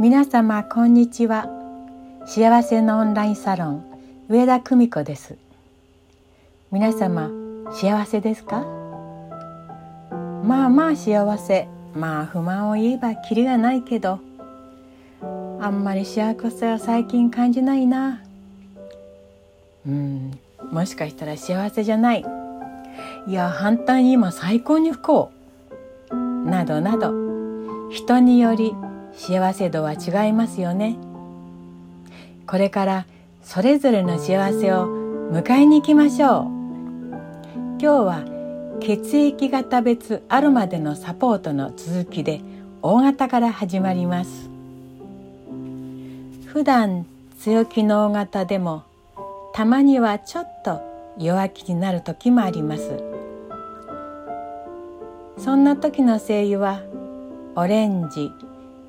皆様こんにちは。幸せのオンラインサロン上田久美子です。皆様幸せですか？まあまあ幸せ。まあ不満を言えばキリがないけどあんまり幸せは最近感じないな。うんもしかしたら幸せじゃない。いや反対に今最高に不幸。などなど人により幸せ度は違いますよね。これからそれぞれの幸せを迎えに行きましょう。今日は血液型別アロマでのサポートの続きで大型から始まります。普段強気の大型でもたまにはちょっと弱気になる時もあります。そんな時の精油はオレンジ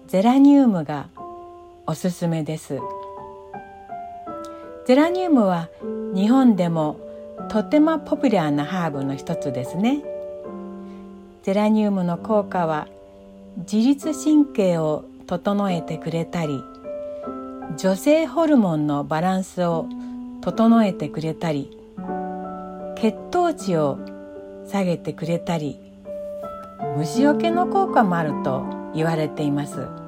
ゼラニウムがおすすめです。ゼラニウムは日本でもとてもポピュラーなハーブの一つですね。ゼラニウムの効果は自律神経を整えてくれたり女性ホルモンのバランスを整えてくれたり血糖値を下げてくれたり虫除けの効果もあると言われています。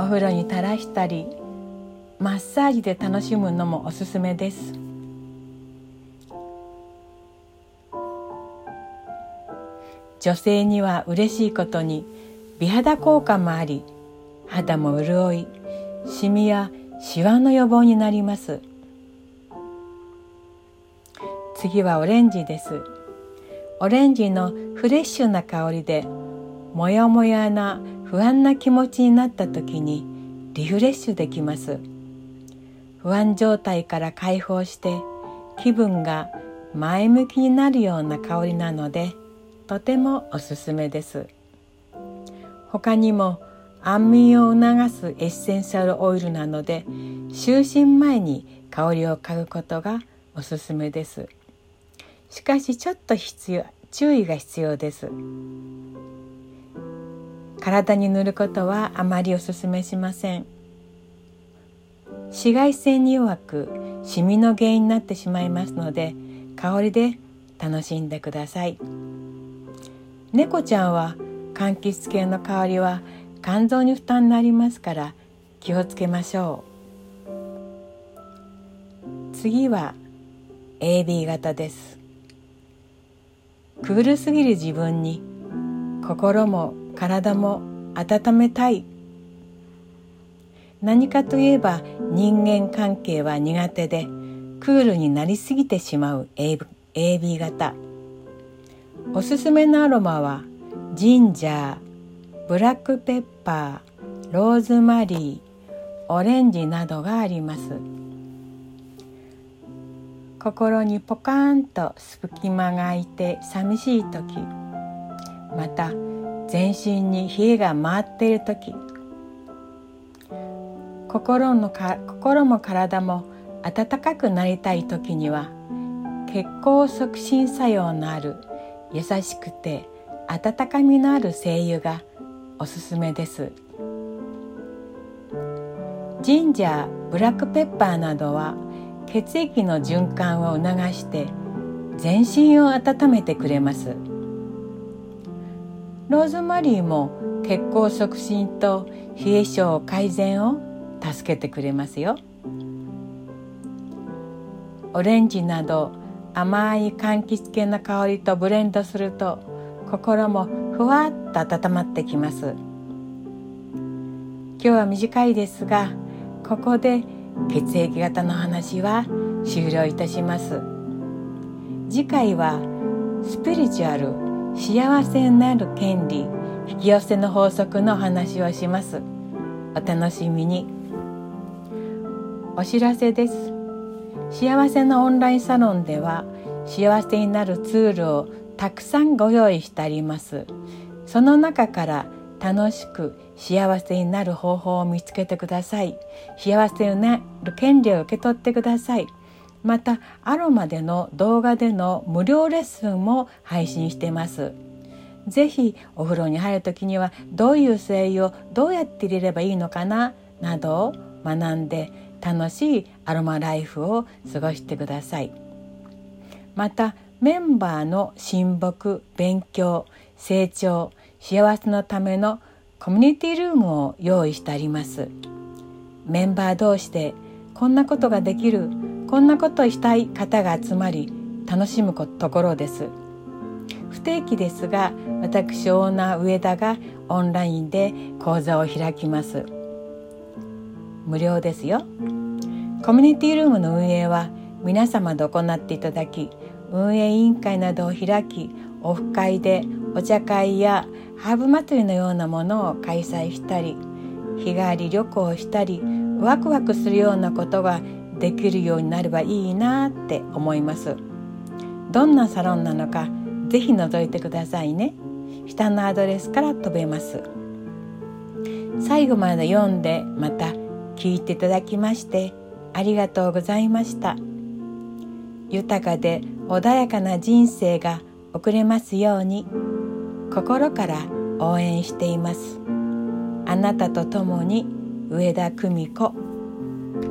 お風呂に垂らしたりマッサージで楽しむのもおすすめです。女性には嬉しいことに美肌効果もあり肌も潤いシミやシワの予防になります。次はオレンジです。オレンジのフレッシュな香りでもやもやな不安な気持ちになった時にリフレッシュできます。不安状態から解放して気分が前向きになるような香りなのでとてもおすすめです。他にも安眠を促すエッセンシャルオイルなので就寝前に香りを嗅ぐことがおすすめです。しかしちょっと必要注意が必要です。体に塗ることはあまりおすすめしません。紫外線に弱くシミの原因になってしまいますので香りで楽しんでください。猫ちゃんは柑橘系の香りは肝臓に負担になりますから気をつけましょう。次は AB 型です。クールすぎる自分に心も体も温めたい。何かといえば人間関係は苦手でクールになりすぎてしまう AB 型。おすすめのアロマはジンジャーブラックペッパーローズマリーオレンジなどがあります。心にポカーンと隙間が空いて寂しい時また全身に冷えが回っている時心のか心も体も温かくなりたい時には血行促進作用のある優しくて温かみのある精油がおすすめです。ジンジャーブラックペッパーなどは血液の循環を促して全身を温めてくれます。ローズマリーも血行促進と冷え性改善を助けてくれますよ。オレンジなど甘い柑橘系の香りとブレンドすると心もふわっと温まってきます。今日は短いですがここで血液型の話は終了いたします。次回はスピリチュアル幸せになる権利引き寄せの法則の話をします。お楽しみに。お知らせです。幸せのオンラインサロンでは幸せになるツールをたくさんご用意してあります。その中から楽しく幸せになる方法を見つけてください。幸せになる権利を受け取ってください。またアロマでの動画での無料レッスンも配信しています。ぜひお風呂に入る時にはどういう精油をどうやって入れればいいのかななどを学んで楽しいアロマライフを過ごしてください。またメンバーの親睦勉強成長幸せのためのコミュニティルームを用意してあります。メンバー同士でこんなことができるこんなことをしたい方が集まり楽しむところです。不定期ですが私オーナー上田がオンラインで講座を開きます。無料ですよ。コミュニティルームの運営は皆様で行っていただき運営委員会などを開きオフ会でお茶会やハーブ祭りのようなものを開催したり日帰り旅行をしたりワクワクするようなことができるようになればいいなって思います。どんなサロンなのかぜひ覗いてくださいね。下のアドレスから飛べます。最後まで読んでまた聞いていただきましてありがとうございました。豊かで穏やかな人生が送れますように心から応援しています。あなたと共に上田久美子